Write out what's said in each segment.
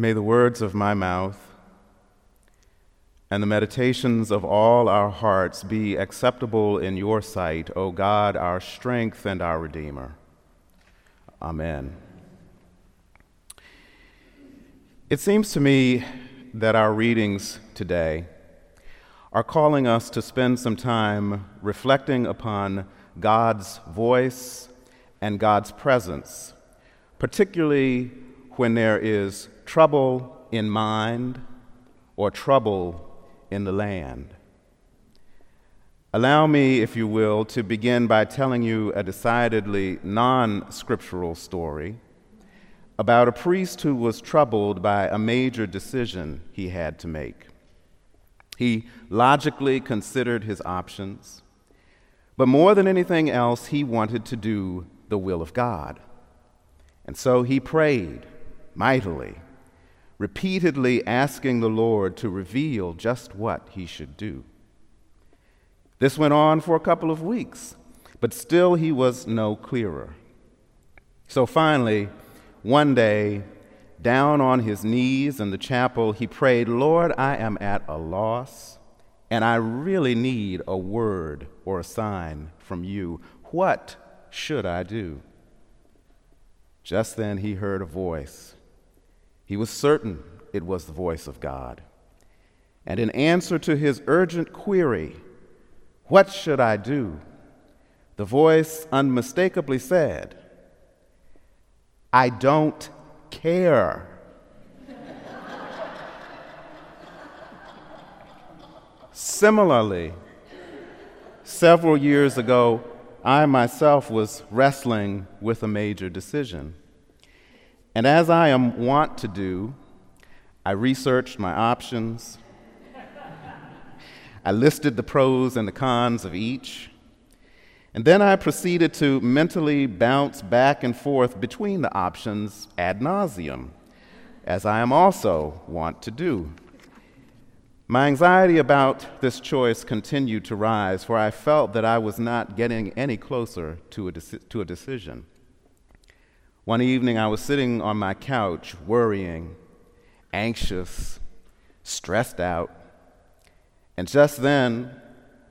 May the words of my mouth and the meditations of all our hearts be acceptable in your sight, O God, our strength and our Redeemer. Amen. It seems to me that our readings today are calling us to spend some time reflecting upon God's voice and God's presence, particularly when there is trouble in mind or trouble in the land. Allow me, if you will, to begin by telling you a decidedly non scriptural story about a priest who was troubled by a major decision he had to make. He logically considered his options, but more than anything else, he wanted to do the will of God. And so he prayed mightily, repeatedly asking the Lord to reveal just what he should do. This went on for a couple of weeks, but still he was no clearer. So finally, one day, down on his knees in the chapel, he prayed, Lord, I am at a loss, and I really need a word or a sign from you. What should I do? Just then he heard a voice. He was certain it was the voice of God. And in answer to his urgent query, What should I do? the voice unmistakably said, I don't care. Similarly, several years ago, I myself was wrestling with a major decision. And as I am wont to do, I researched my options. I listed the pros and the cons of each. And then I proceeded to mentally bounce back and forth between the options ad nauseum, as I am also wont to do. My anxiety about this choice continued to rise, for I felt that I was not getting any closer to a, deci- to a decision. One evening, I was sitting on my couch, worrying, anxious, stressed out, and just then,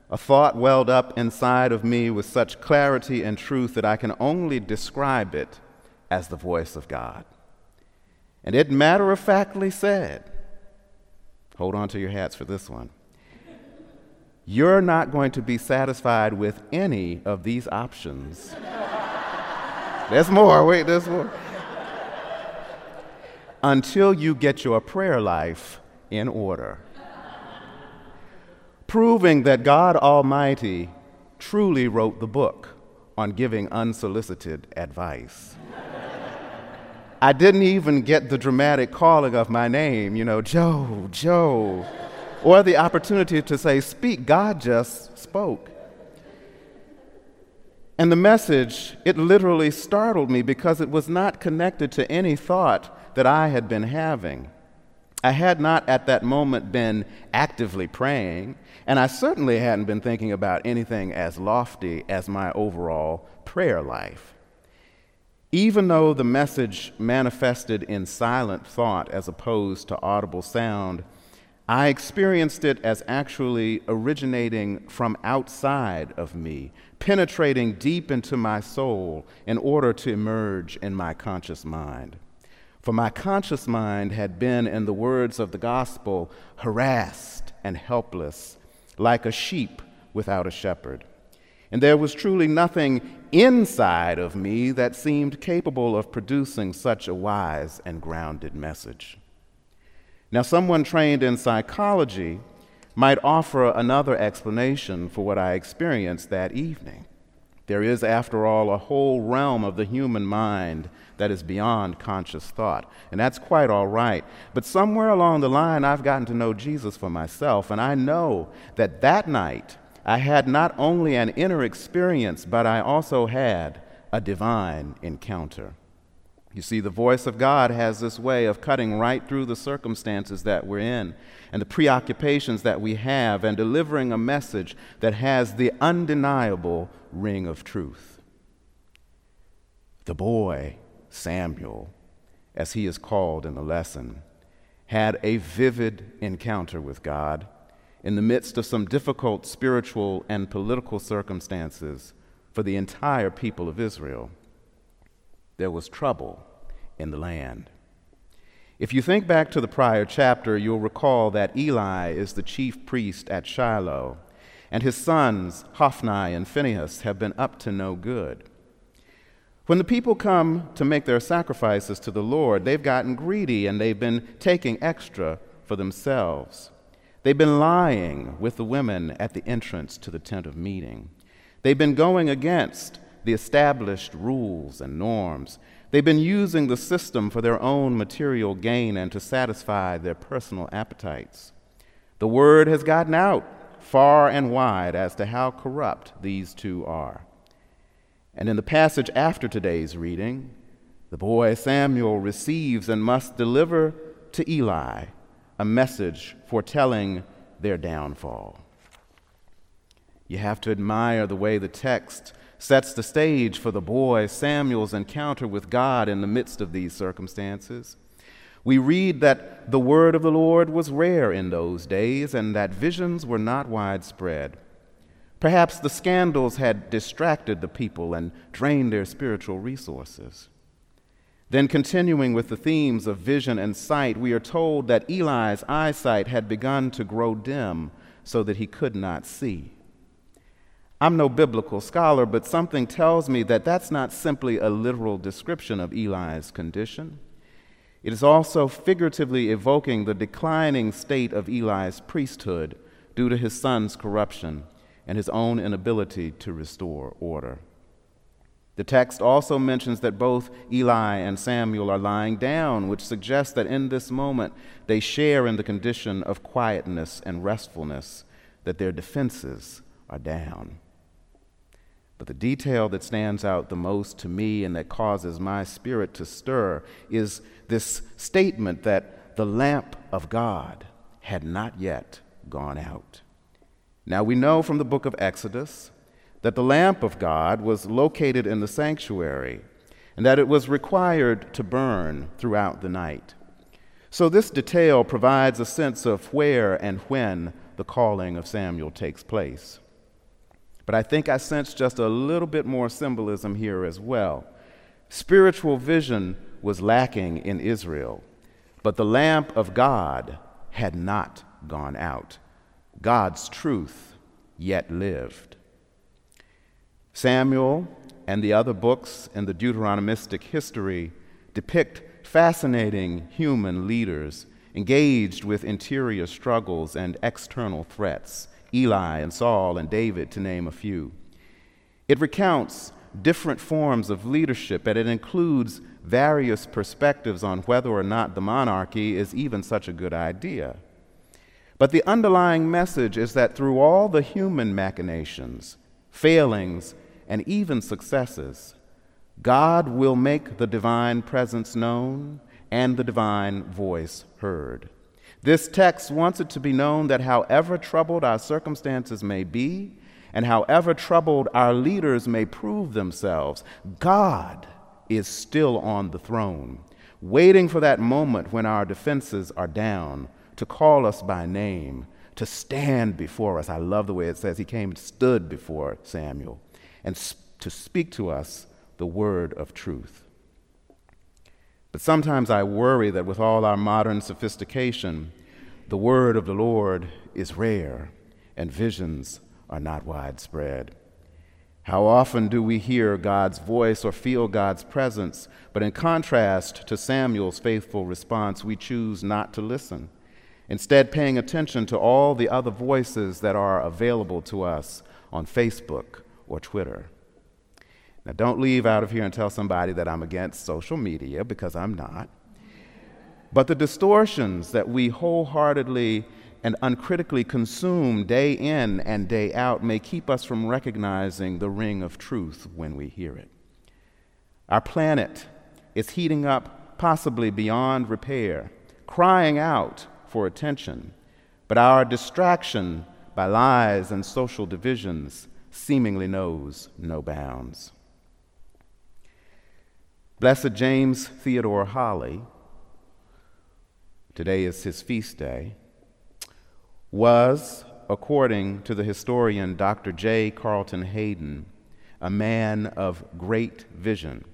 a thought welled up inside of me with such clarity and truth that I can only describe it as the voice of God. And it matter of factly said, hold on to your hats for this one. You're not going to be satisfied with any of these options. There's more, wait, there's more. Until you get your prayer life in order proving that God Almighty truly wrote the book on giving unsolicited advice. I didn't even get the dramatic calling of my name, you know, Joe, Joe, or the opportunity to say, Speak, God just spoke. And the message, it literally startled me because it was not connected to any thought that I had been having. I had not at that moment been actively praying, and I certainly hadn't been thinking about anything as lofty as my overall prayer life. Even though the message manifested in silent thought as opposed to audible sound, I experienced it as actually originating from outside of me, penetrating deep into my soul in order to emerge in my conscious mind. For my conscious mind had been, in the words of the gospel, harassed and helpless, like a sheep without a shepherd. And there was truly nothing inside of me that seemed capable of producing such a wise and grounded message. Now, someone trained in psychology might offer another explanation for what I experienced that evening. There is, after all, a whole realm of the human mind that is beyond conscious thought. And that's quite all right. But somewhere along the line, I've gotten to know Jesus for myself, and I know that that night I had not only an inner experience, but I also had a divine encounter. You see, the voice of God has this way of cutting right through the circumstances that we're in and the preoccupations that we have and delivering a message that has the undeniable ring of truth. The boy Samuel, as he is called in the lesson, had a vivid encounter with God in the midst of some difficult spiritual and political circumstances for the entire people of Israel. There was trouble in the land. If you think back to the prior chapter, you'll recall that Eli is the chief priest at Shiloh, and his sons, Hophni and Phinehas, have been up to no good. When the people come to make their sacrifices to the Lord, they've gotten greedy and they've been taking extra for themselves. They've been lying with the women at the entrance to the tent of meeting. They've been going against the established rules and norms. They've been using the system for their own material gain and to satisfy their personal appetites. The word has gotten out far and wide as to how corrupt these two are. And in the passage after today's reading, the boy Samuel receives and must deliver to Eli a message foretelling their downfall. You have to admire the way the text sets the stage for the boy Samuel's encounter with God in the midst of these circumstances. We read that the word of the Lord was rare in those days and that visions were not widespread. Perhaps the scandals had distracted the people and drained their spiritual resources. Then, continuing with the themes of vision and sight, we are told that Eli's eyesight had begun to grow dim so that he could not see. I'm no biblical scholar, but something tells me that that's not simply a literal description of Eli's condition. It is also figuratively evoking the declining state of Eli's priesthood due to his son's corruption and his own inability to restore order. The text also mentions that both Eli and Samuel are lying down, which suggests that in this moment they share in the condition of quietness and restfulness, that their defenses are down. But the detail that stands out the most to me and that causes my spirit to stir is this statement that the lamp of God had not yet gone out. Now we know from the book of Exodus that the lamp of God was located in the sanctuary and that it was required to burn throughout the night. So, this detail provides a sense of where and when the calling of Samuel takes place. But I think I sense just a little bit more symbolism here as well. Spiritual vision was lacking in Israel, but the lamp of God had not gone out. God's truth yet lived. Samuel and the other books in the Deuteronomistic history depict fascinating human leaders engaged with interior struggles and external threats, Eli and Saul and David, to name a few. It recounts different forms of leadership, and it includes various perspectives on whether or not the monarchy is even such a good idea. But the underlying message is that through all the human machinations, failings, and even successes, God will make the divine presence known and the divine voice heard. This text wants it to be known that however troubled our circumstances may be, and however troubled our leaders may prove themselves, God is still on the throne, waiting for that moment when our defenses are down to call us by name, to stand before us. I love the way it says he came and stood before Samuel and to speak to us the word of truth. But sometimes I worry that with all our modern sophistication, the word of the Lord is rare and visions are not widespread. How often do we hear God's voice or feel God's presence, but in contrast to Samuel's faithful response, we choose not to listen, instead, paying attention to all the other voices that are available to us on Facebook or Twitter. Now, don't leave out of here and tell somebody that I'm against social media because I'm not. But the distortions that we wholeheartedly and uncritically consume day in and day out may keep us from recognizing the ring of truth when we hear it. Our planet is heating up, possibly beyond repair, crying out for attention, but our distraction by lies and social divisions seemingly knows no bounds. Blessed James Theodore Holly today is his feast day, was, according to the historian Dr. J. Carleton Hayden, a man of great vision,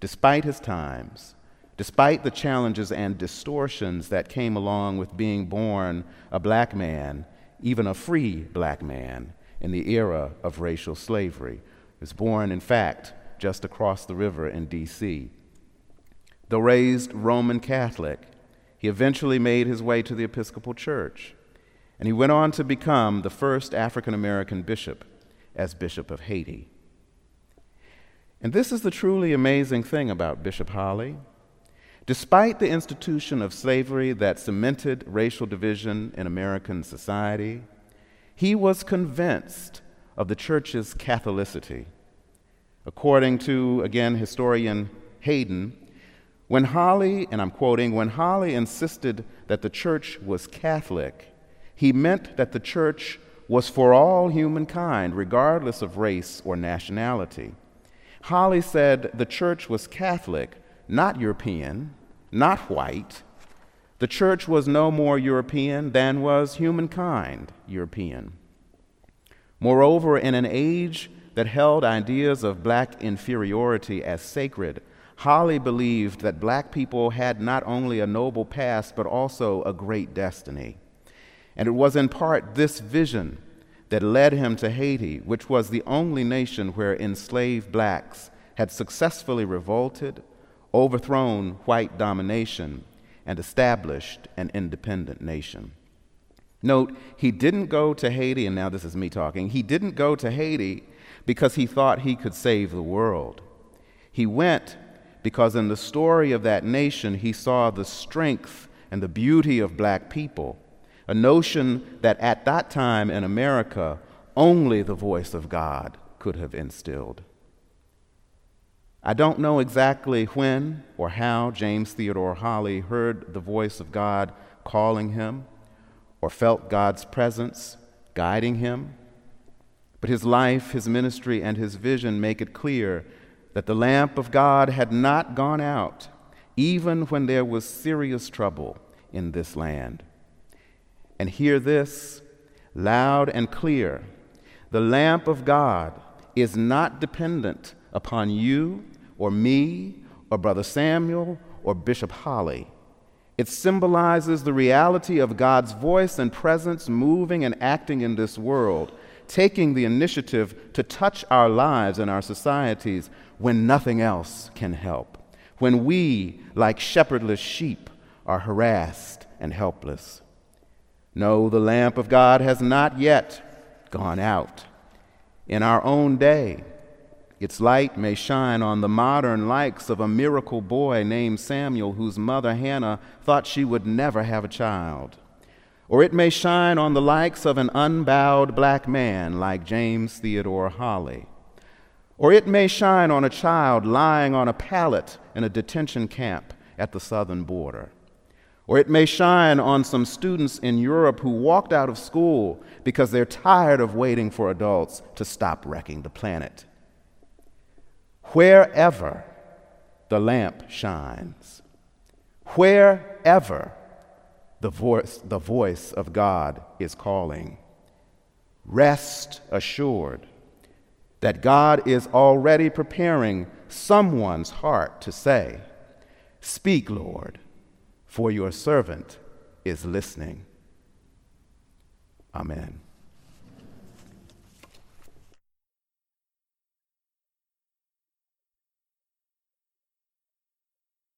despite his times, despite the challenges and distortions that came along with being born a black man, even a free black man, in the era of racial slavery. Was born, in fact, just across the river in D.C. Though raised Roman Catholic, he eventually made his way to the Episcopal Church, and he went on to become the first African American bishop as Bishop of Haiti. And this is the truly amazing thing about Bishop Holly. Despite the institution of slavery that cemented racial division in American society, he was convinced of the church's Catholicity. According to, again, historian Hayden, when Holly, and I'm quoting, when Holly insisted that the church was Catholic, he meant that the church was for all humankind, regardless of race or nationality. Holly said the church was Catholic, not European, not white. The church was no more European than was humankind European. Moreover, in an age that held ideas of black inferiority as sacred, Holly believed that black people had not only a noble past, but also a great destiny. And it was in part this vision that led him to Haiti, which was the only nation where enslaved blacks had successfully revolted, overthrown white domination, and established an independent nation. Note, he didn't go to Haiti, and now this is me talking, he didn't go to Haiti because he thought he could save the world. He went because in the story of that nation, he saw the strength and the beauty of black people, a notion that at that time in America, only the voice of God could have instilled. I don't know exactly when or how James Theodore Holly heard the voice of God calling him or felt God's presence guiding him, but his life, his ministry, and his vision make it clear that the lamp of God had not gone out, even when there was serious trouble in this land. And hear this loud and clear the lamp of God is not dependent upon you or me or Brother Samuel or Bishop Holly. It symbolizes the reality of God's voice and presence moving and acting in this world, taking the initiative to touch our lives and our societies when nothing else can help, when we, like shepherdless sheep, are harassed and helpless. No, the lamp of God has not yet gone out. In our own day, its light may shine on the modern likes of a miracle boy named Samuel, whose mother Hannah thought she would never have a child. Or it may shine on the likes of an unbowed black man like James Theodore Holly or it may shine on a child lying on a pallet in a detention camp at the southern border. Or it may shine on some students in Europe who walked out of school because they're tired of waiting for adults to stop wrecking the planet. Wherever the lamp shines, wherever the voice, the voice of God is calling, rest assured that God is already preparing someone's heart to say, Speak, Lord, for your servant is listening. Amen.